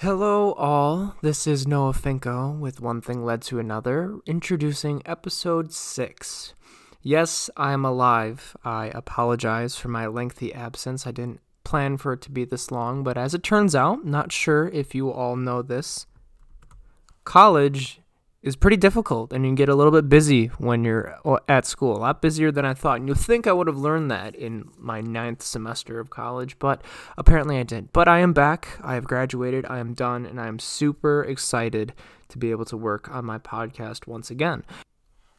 Hello, all. This is Noah Finko with One Thing Led to Another, introducing episode 6. Yes, I am alive. I apologize for my lengthy absence. I didn't plan for it to be this long, but as it turns out, not sure if you all know this, college is pretty difficult and you get a little bit busy when you're at school. A lot busier than I thought. And you think I would have learned that in my ninth semester of college, but apparently I didn't. But I am back. I have graduated. I am done. And I am super excited to be able to work on my podcast once again.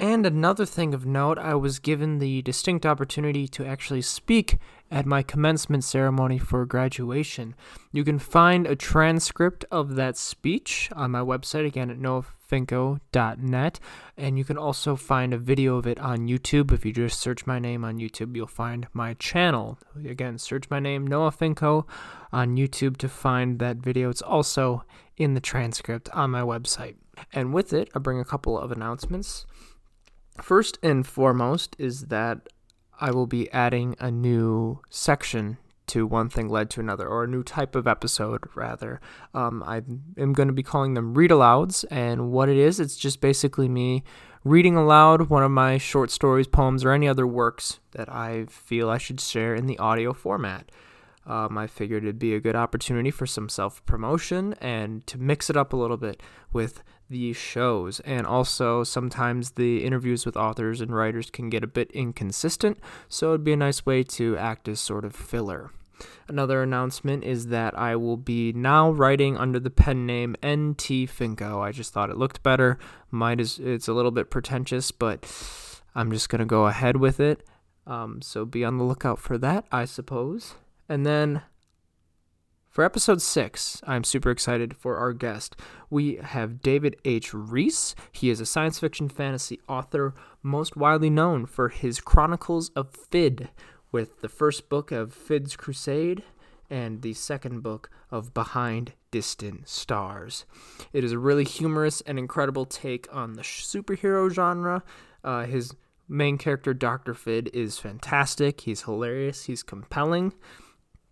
And another thing of note, I was given the distinct opportunity to actually speak at my commencement ceremony for graduation. You can find a transcript of that speech on my website again at noahfinko.net, and you can also find a video of it on YouTube. If you just search my name on YouTube, you'll find my channel. Again, search my name, Noah Finko, on YouTube to find that video. It's also in the transcript on my website. And with it, I bring a couple of announcements. First and foremost is that I will be adding a new section to one thing led to another, or a new type of episode, rather. Um, I am going to be calling them read alouds, and what it is, it's just basically me reading aloud one of my short stories, poems, or any other works that I feel I should share in the audio format. Um, I figured it'd be a good opportunity for some self promotion and to mix it up a little bit with these shows. And also, sometimes the interviews with authors and writers can get a bit inconsistent, so it'd be a nice way to act as sort of filler. Another announcement is that I will be now writing under the pen name NT Finko. I just thought it looked better. Might is it's a little bit pretentious, but I'm just gonna go ahead with it. Um, so be on the lookout for that, I suppose. And then for episode six, I'm super excited for our guest. We have David H. Reiss. He is a science fiction fantasy author, most widely known for his Chronicles of Fid, with the first book of Fid's Crusade and the second book of Behind Distant Stars. It is a really humorous and incredible take on the superhero genre. Uh, his main character, Dr. Fid, is fantastic. He's hilarious. He's compelling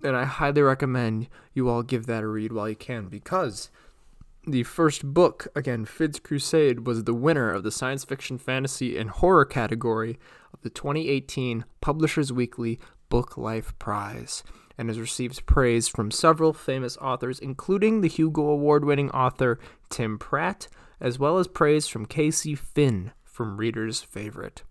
and I highly recommend you all give that a read while you can because the first book, again, Fid's Crusade, was the winner of the science fiction, fantasy, and horror category of the 2018 Publishers Weekly BookLife Prize and has received praise from several famous authors, including the Hugo Award winning author Tim Pratt, as well as praise from Casey Finn from Reader's Favorite.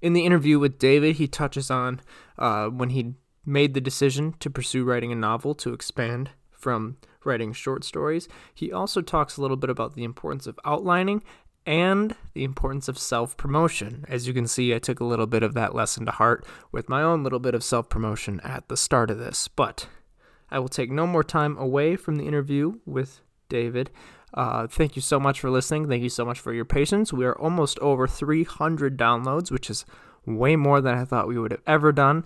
In the interview with David, he touches on uh, when he made the decision to pursue writing a novel to expand from writing short stories. He also talks a little bit about the importance of outlining and the importance of self promotion. As you can see, I took a little bit of that lesson to heart with my own little bit of self promotion at the start of this. But I will take no more time away from the interview with David. Uh, thank you so much for listening. Thank you so much for your patience. We are almost over 300 downloads, which is way more than I thought we would have ever done.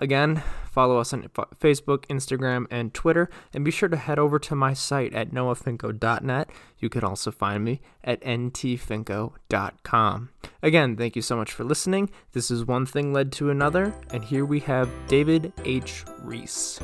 Again, follow us on Facebook, Instagram, and Twitter, and be sure to head over to my site at noahfinko.net. You can also find me at ntfinko.com. Again, thank you so much for listening. This is One Thing Led to Another, and here we have David H. Reiss.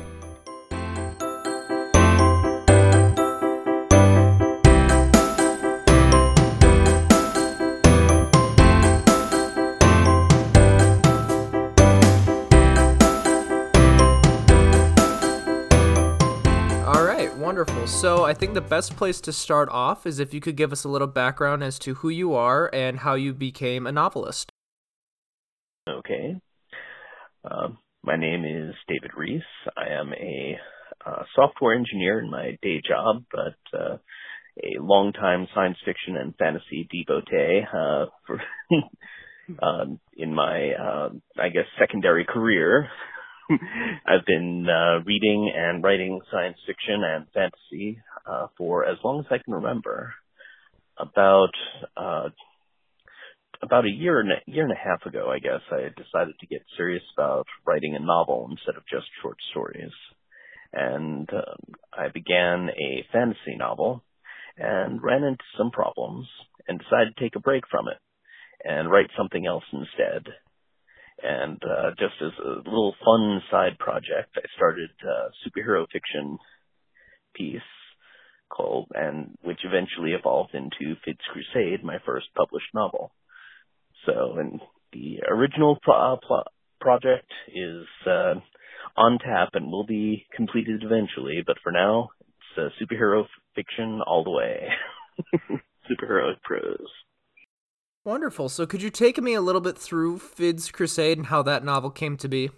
Wonderful. So I think the best place to start off is if you could give us a little background as to who you are and how you became a novelist. Okay. Uh, my name is David Reiss. I am a uh, software engineer in my day job, but uh, a longtime science fiction and fantasy devotee uh, for um, in my, uh, I guess, secondary career. I've been uh, reading and writing science fiction and fantasy uh, for as long as I can remember. About uh, about a year and a year and a half ago, I guess, I decided to get serious about writing a novel instead of just short stories, and um, I began a fantasy novel and ran into some problems and decided to take a break from it and write something else instead. And uh, just as a little fun side project, I started a superhero fiction piece called, and which eventually evolved into Fid's Crusade, my first published novel. So, and the original pro- uh, project is uh, on tap and will be completed eventually, but for now, it's uh, superhero fiction all the way. superhero prose. Wonderful. So, could you take me a little bit through Fid's Crusade and how that novel came to be?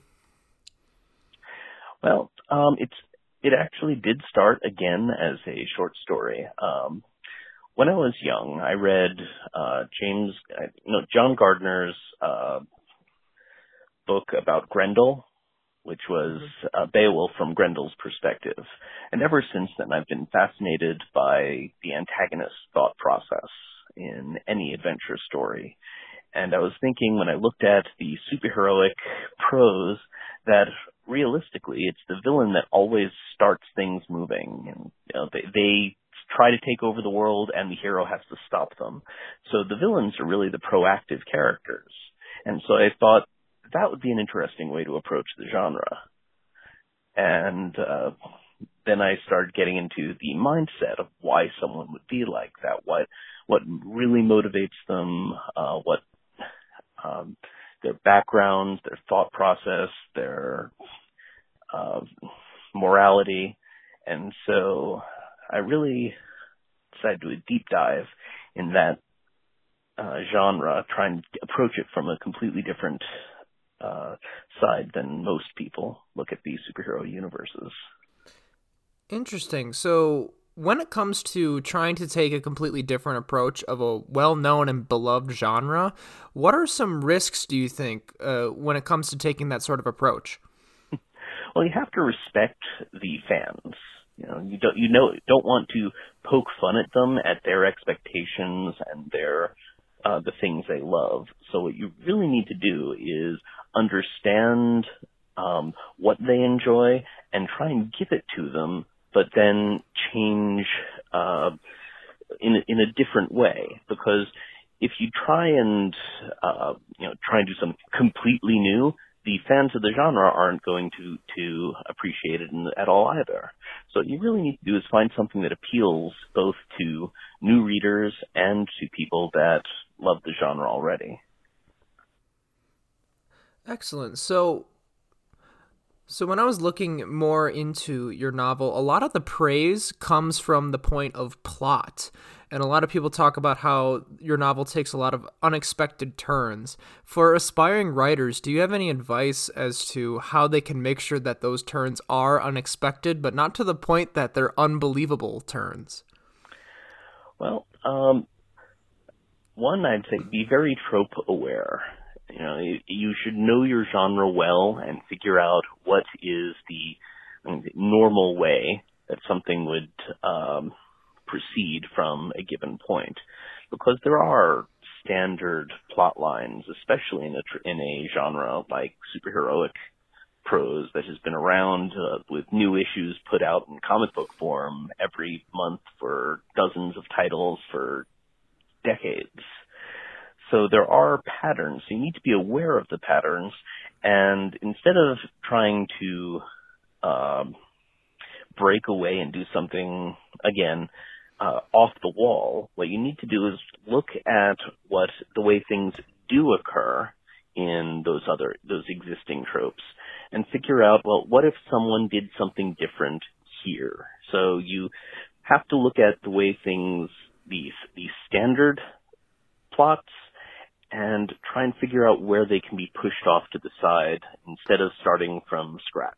Well, um, it's it actually did start again as a short story. Um, when I was young, I read uh, James, uh, no, John Gardner's uh, book about Grendel, which was uh, Beowulf from Grendel's perspective. And ever since then, I've been fascinated by the antagonist thought process in any adventure story. And I was thinking when I looked at the superheroic prose that realistically it's the villain that always starts things moving and you know, they, they try to take over the world and the hero has to stop them. So the villains are really the proactive characters. And so I thought that would be an interesting way to approach the genre. And uh, then I started getting into the mindset of why someone would be like that, what what really motivates them, uh, what um, their background, their thought process, their uh, morality, and so I really decided to do a deep dive in that uh, genre, trying to approach it from a completely different uh, side than most people look at these superhero universes. Interesting. So, when it comes to trying to take a completely different approach of a well known and beloved genre, what are some risks, do you think, uh, when it comes to taking that sort of approach? Well, you have to respect the fans. You know, you don't you know don't want to poke fun at them at their expectations and their uh, the things they love. So what you really need to do is understand um, what they enjoy and try and give it to them, but then change uh, in in a different way. Because if you try and uh, you know try and do something completely new, the fans of the genre aren't going to to appreciate it in, at all either. So what you really need to do is find something that appeals both to new readers and to people that love the genre already. Excellent. So so when I was looking more into your novel, a lot of the praise comes from the point of plot. And a lot of people talk about how your novel takes a lot of unexpected turns. For aspiring writers, do you have any advice as to how they can make sure that those turns are unexpected, but not to the point that they're unbelievable turns? Well, um, one, I'd say be very trope aware. You know, you should know your genre well and figure out what is the normal way that something would um, proceed from a given point, because there are standard plot lines, especially in a in a genre like superheroic prose that has been around uh, with new issues put out in comic book form every month for dozens of titles for decades. So there are patterns. You need to be aware of the patterns, and instead of trying to um, break away and do something again uh, off the wall, what you need to do is look at what the way things do occur in those other those existing tropes and figure out well what if someone did something different here so you have to look at the way things these these standard plots and try and figure out where they can be pushed off to the side instead of starting from scratch.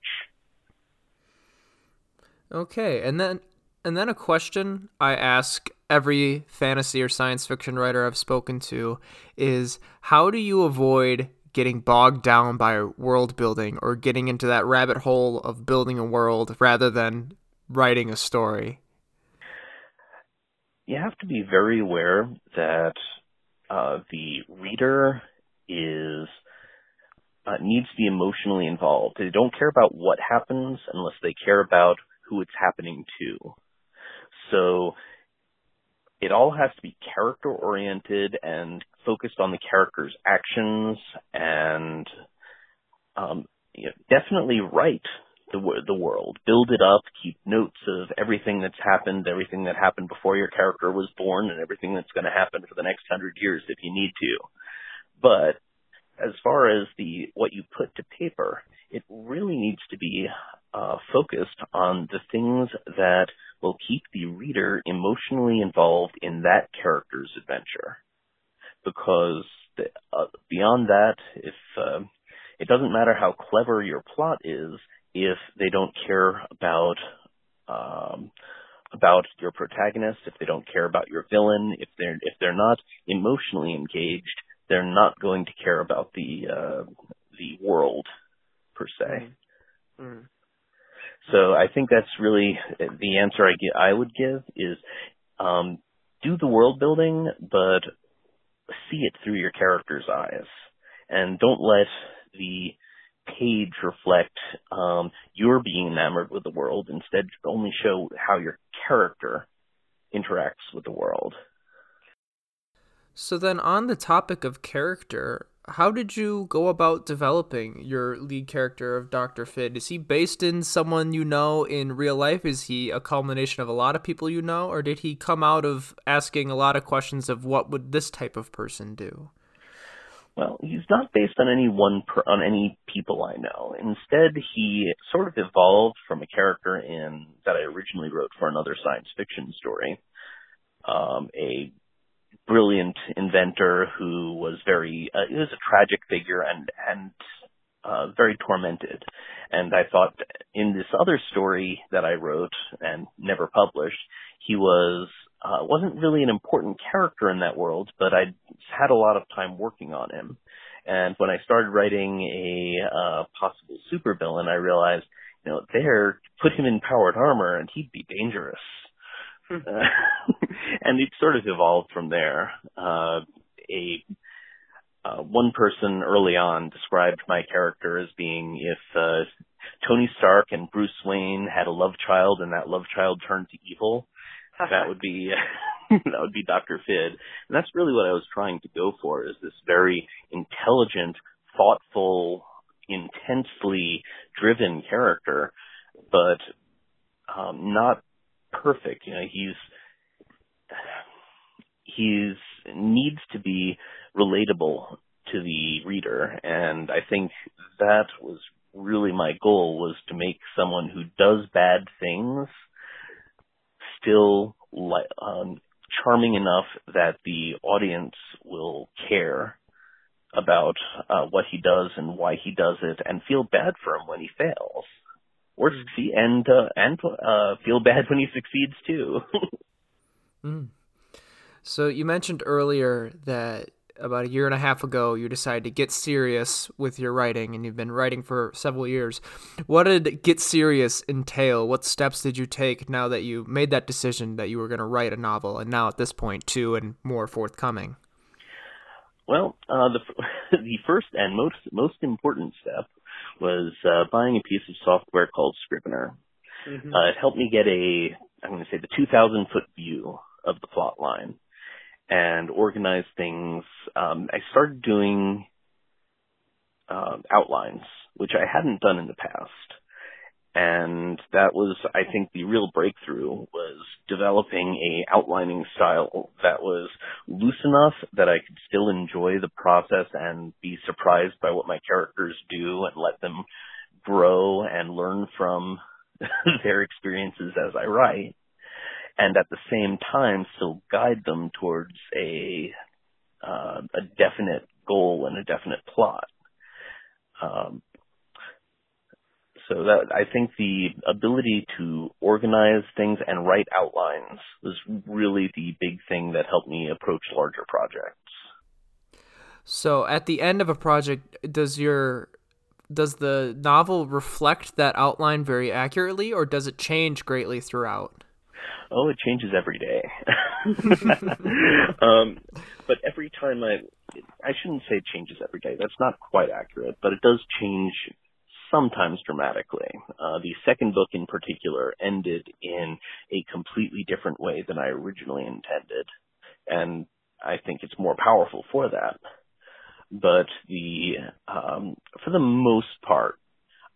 Okay, and then and then a question I ask every fantasy or science fiction writer I've spoken to is how do you avoid getting bogged down by world building or getting into that rabbit hole of building a world rather than writing a story? You have to be very aware that uh, the reader is uh, needs to be emotionally involved. They don't care about what happens unless they care about who it's happening to. So it all has to be character oriented and focused on the character's actions and um, you know, definitely write the the world, build it up, keep notes of everything that's happened, everything that happened before your character was born, and everything that's going to happen for the next hundred years if you need to. But as far as the what you put to paper, it really needs to be uh, focused on the things that will keep the reader emotionally involved in that character's adventure. Because the, uh, beyond that, if uh, it doesn't matter how clever your plot is, if they don't care about um, about your protagonist, if they don't care about your villain, if they're if they're not emotionally engaged, they're not going to care about the uh, the world per se. Mm. So I think that's really the answer I get, I would give is um, do the world building, but see it through your character's eyes, and don't let the page reflect um, your being enamored with the world. Instead, only show how your character interacts with the world. So then, on the topic of character, how did you go about developing your lead character of Dr. Fid? Is he based in someone you know in real life? Is he a culmination of a lot of people you know? Or did he come out of asking a lot of questions of what would this type of person do? Well, he's not based on any one per, on any people I know. Instead, he sort of evolved from a character in that I originally wrote for another science fiction story. Um, a brilliant inventor who was very uh, he was a tragic figure and and uh, very tormented. And I thought in this other story that I wrote and never published, he was uh, wasn't really an important character in that world, but I had a lot of time working on him. And when I started writing a uh, possible supervillain, I realized, you know, there, put him in powered armor and he'd be dangerous. uh, and it sort of evolved from there. Uh, a uh, one person early on described my character as being if uh, Tony Stark and Bruce Wayne had a love child and that love child turned to evil, that would be that would be Dr. Fid. And that's really what I was trying to go for is this very intelligent, thoughtful, intensely driven character, but um, not perfect. You know, he's he's needs to be relatable to the reader, and I think that was really my goal was to make someone who does bad things still um, charming enough that the audience will care about uh, what he does and why he does it, and feel bad for him when he fails, or mm. succeed, and uh, and uh, feel bad when he succeeds too. mm. So you mentioned earlier that about a year and a half ago you decided to get serious with your writing and you've been writing for several years. What did get serious entail? What steps did you take now that you made that decision that you were going to write a novel and now at this point two and more forthcoming? Well uh, the the first and most most important step was uh, buying a piece of software called scrivener. Mm-hmm. uh, it helped me get a i'm going to say the 2000 foot view of the plot line and organize things. Um, I started doing uh, outlines, which I hadn't done in the past. And that was, I think, the real breakthrough was developing a outlining style that was loose enough that I could still enjoy the process and be surprised by what my characters do and let them grow and learn from their experiences as I write and at the same time still guide them towards a uh, a definite goal and a definite plot. Um, so that I think the ability to organize things and write outlines was really the big thing that helped me approach larger projects. So at the end of a project, does your does the novel reflect that outline very accurately, or does it change greatly throughout? Oh, it changes every day. um, but every time I, I shouldn't say it changes every day. That's not quite accurate, but it does change sometimes dramatically. Uh, the second book in particular ended in a completely different way than I originally intended, and I think it's more powerful for that. But the, um, for the most part,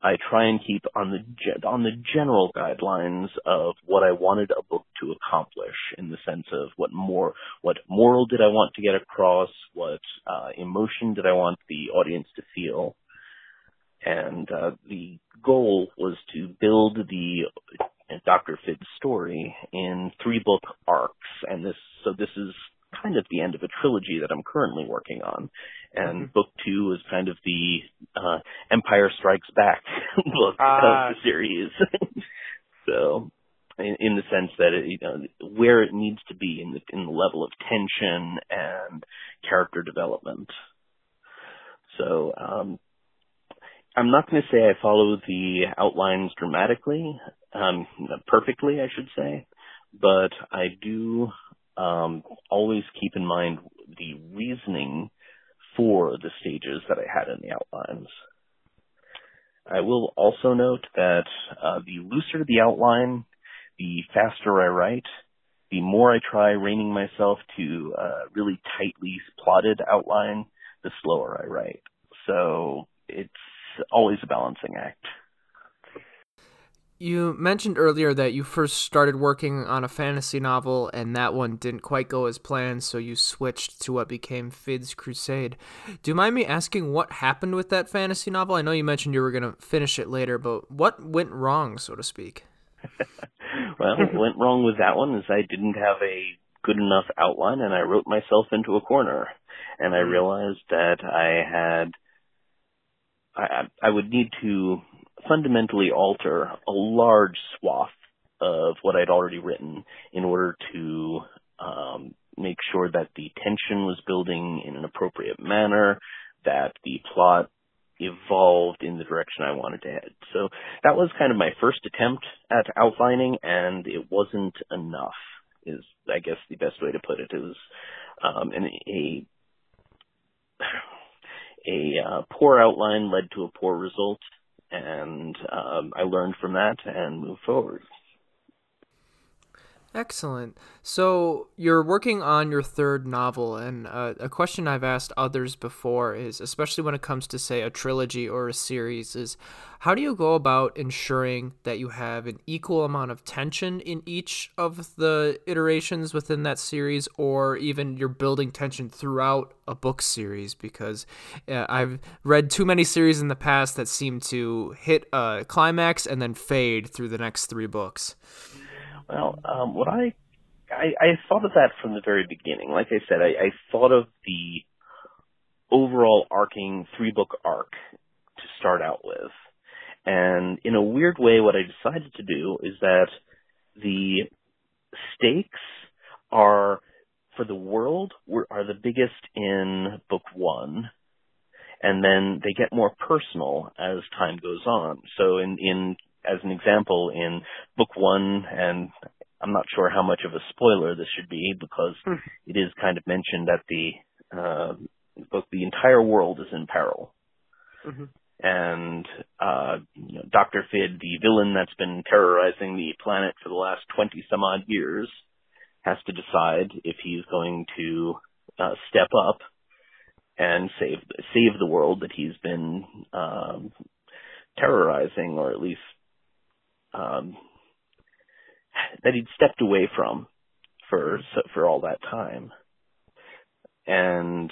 I try and keep on the on the general guidelines of what I wanted a book to accomplish in the sense of what more what moral did I want to get across, what uh, emotion did I want the audience to feel, and uh, the goal was to build the Dr. Fid's story in three book arcs, and this so this is kind of the end of a trilogy that I'm currently working on. And mm-hmm. book two is kind of the uh, Empire Strikes Back book of the series. so, in, in the sense that it, you know where it needs to be in the in the level of tension and character development. So, um, I'm not going to say I follow the outlines dramatically, um, perfectly, I should say, but I do um, always keep in mind the reasoning stages that I had in the outlines. I will also note that uh, the looser the outline, the faster I write, the more I try reining myself to a uh, really tightly plotted outline, the slower I write. So it's always a balancing act. You mentioned earlier that you first started working on a fantasy novel and that one didn't quite go as planned, so you switched to what became Fid's Crusade. Do you mind me asking what happened with that fantasy novel? I know you mentioned you were going to finish it later, but what went wrong, so to speak? well, what went wrong with that one is I didn't have a good enough outline and I wrote myself into a corner. And I hmm. realized that I had I, I would need to fundamentally alter a large swath of what I'd already written in order to um, make sure that the tension was building in an appropriate manner, that the plot evolved in the direction I wanted to head. So that was kind of my first attempt at outlining, and it wasn't enough. Is I guess the best way to put it is um, an, a a uh, poor outline led to a poor result, and um, I learned from that and moved forward. Excellent. So you're working on your third novel, and uh, a question I've asked others before is, especially when it comes to say a trilogy or a series, is how do you go about ensuring that you have an equal amount of tension in each of the iterations within that series, or even you're building tension throughout a book series? Because uh, I've read too many series in the past that seem to hit a climax and then fade through the next three books. Well, um, what I, I I thought of that from the very beginning. Like I said, I, I thought of the overall arcing three book arc to start out with, and in a weird way, what I decided to do is that the stakes are for the world were, are the biggest in book one, and then they get more personal as time goes on. So in in as an example, in book one, and I'm not sure how much of a spoiler this should be because mm. it is kind of mentioned that the uh, book, the entire world is in peril. Mm-hmm. And uh, you know, Dr. Fid, the villain that's been terrorizing the planet for the last 20 some odd years, has to decide if he's going to uh, step up and save save the world that he's been um, terrorizing, or at least um, that he'd stepped away from for for all that time. And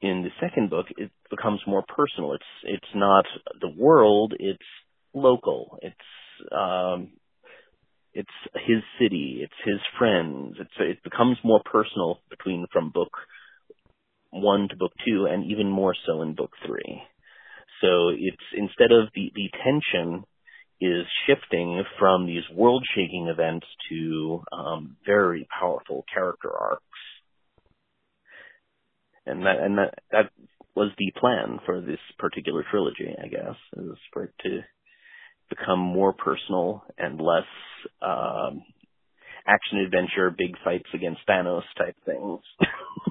in the second book, it becomes more personal. It's it's not the world; it's local. It's um, it's his city. It's his friends. It's it becomes more personal between from book one to book two, and even more so in book three. So it's instead of the the tension is shifting from these world shaking events to um, very powerful character arcs. And that and that that was the plan for this particular trilogy, I guess, is for it to become more personal and less um, action adventure, big fights against Thanos type things.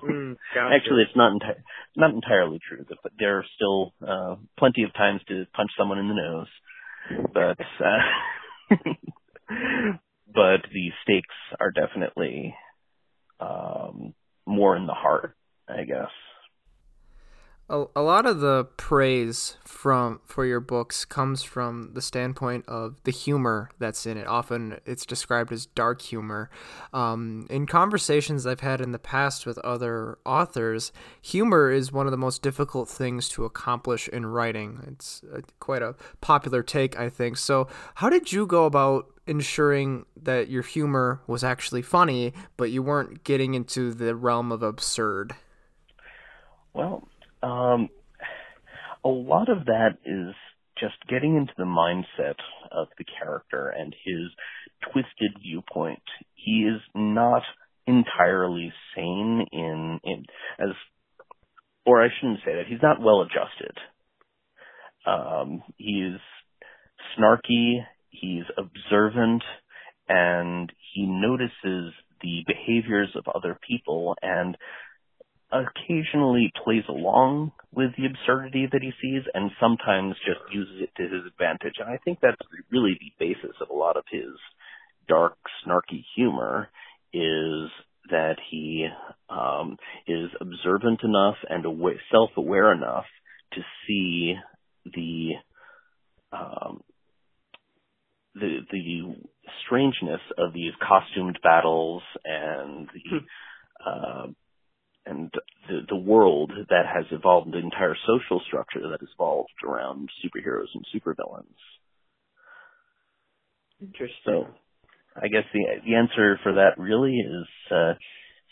Mm, gotcha. Actually, it's not enti- not entirely true. But there are still uh, plenty of times to punch someone in the nose but uh, but the stakes are definitely um, more in the heart, lot of the praise from for your books comes from the standpoint of the humor that's in it. Often it's described as dark humor. Um, in conversations I've had in the past with other authors, humor is one of the most difficult things to accomplish in writing. It's a, quite a popular take, I think. So, how did you go about ensuring that your humor was actually funny, but you weren't getting into the realm of absurd? Well, um, a lot of that is just getting into the mindset of the character and his twisted viewpoint. He is not entirely sane in, in as, or I shouldn't say that, he's not well adjusted. Um, he's snarky, he's observant, and he notices the behaviors of other people and occasionally plays along with the absurdity that he sees and sometimes just uses it to his advantage. And I think that's really the basis of a lot of his dark, snarky humor is that he um, is observant enough and aware, self-aware enough to see the um, the the strangeness of these costumed battles and the hmm. uh, and the, the world that has evolved, the entire social structure that has evolved around superheroes and supervillains. Interesting. So, I guess the the answer for that really is uh,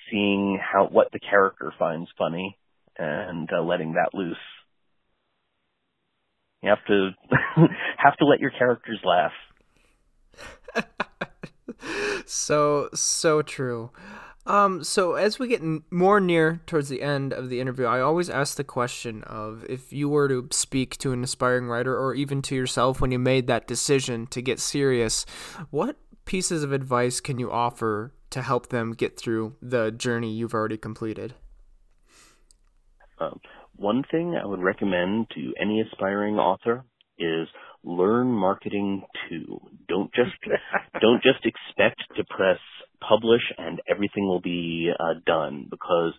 seeing how what the character finds funny and uh, letting that loose. You have to have to let your characters laugh. so so true. Um, so as we get n- more near towards the end of the interview, I always ask the question of if you were to speak to an aspiring writer or even to yourself when you made that decision to get serious, what pieces of advice can you offer to help them get through the journey you've already completed? Um, one thing I would recommend to any aspiring author is learn marketing too. Don't just don't just expect to press publish and everything will be uh, done because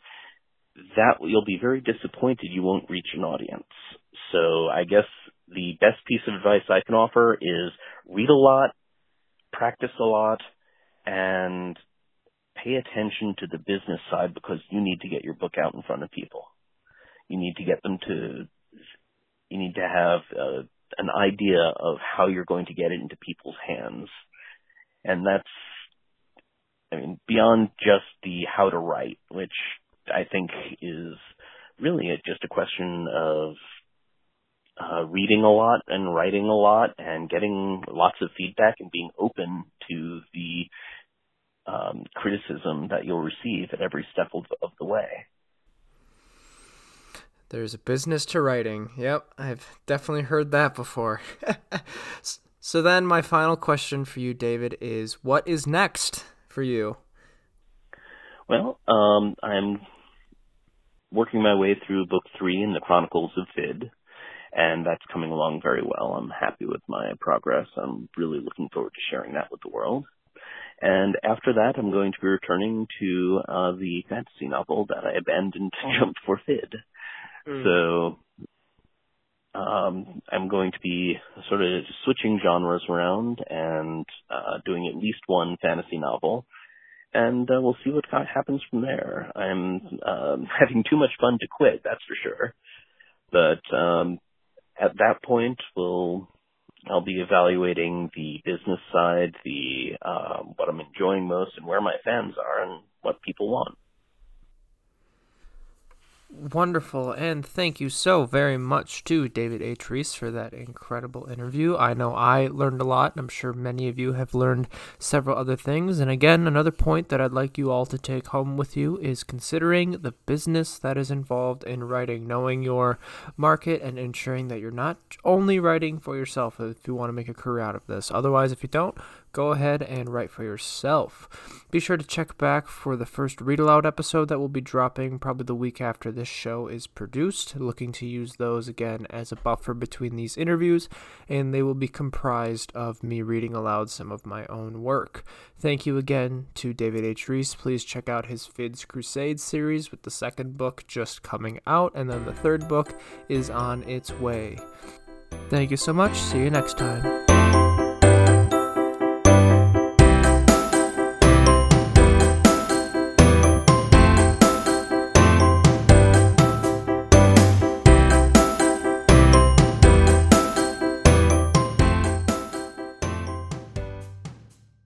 that you'll be very disappointed you won't reach an audience. So I guess the best piece of advice I can offer is read a lot, practice a lot, and pay attention to the business side because you need to get your book out in front of people. You need to get them to, you need to have uh, an idea of how you're going to get it into people's hands. And that's I mean, beyond just the how to write, which I think is really just a question of uh, reading a lot and writing a lot and getting lots of feedback and being open to the um, criticism that you'll receive at every step of, of the way. There's a business to writing. Yep, I've definitely heard that before. so then, my final question for you, David, is what is next? for you? Well, um, I'm working my way through book three in the Chronicles of Fid, and that's coming along very well. I'm happy with my progress. I'm really looking forward to sharing that with the world. And after that, I'm going to be returning to uh, the fantasy novel that I abandoned to oh. jump for Fid. Mm. So um, I'm going to be sort of switching genres around and uh, doing at least one fantasy novel, and uh, we'll see what happens from there. I'm um, having too much fun to quit, that's for sure. But um, at that point, we'll I'll be evaluating the business side, the um, what I'm enjoying most, and where my fans are, and what people want. Wonderful. And thank you so very much to David H. Reiss for that incredible interview. I know I learned a lot, and I'm sure many of you have learned several other things. And again, another point that I'd like you all to take home with you is considering the business that is involved in writing, knowing your market, and ensuring that you're not only writing for yourself if you want to make a career out of this. Otherwise, if you don't, go ahead and write for yourself. Be sure to check back for the first read aloud episode that will be dropping probably the week after this show is produced. Looking to use those again as a buffer between these interviews, and they will be comprised of me reading aloud some of my own work. Thank you again to David H. Reiss. Please check out his Fids Crusade series with the second book just coming out, and then the third book is on its way. Thank you so much. See you next time.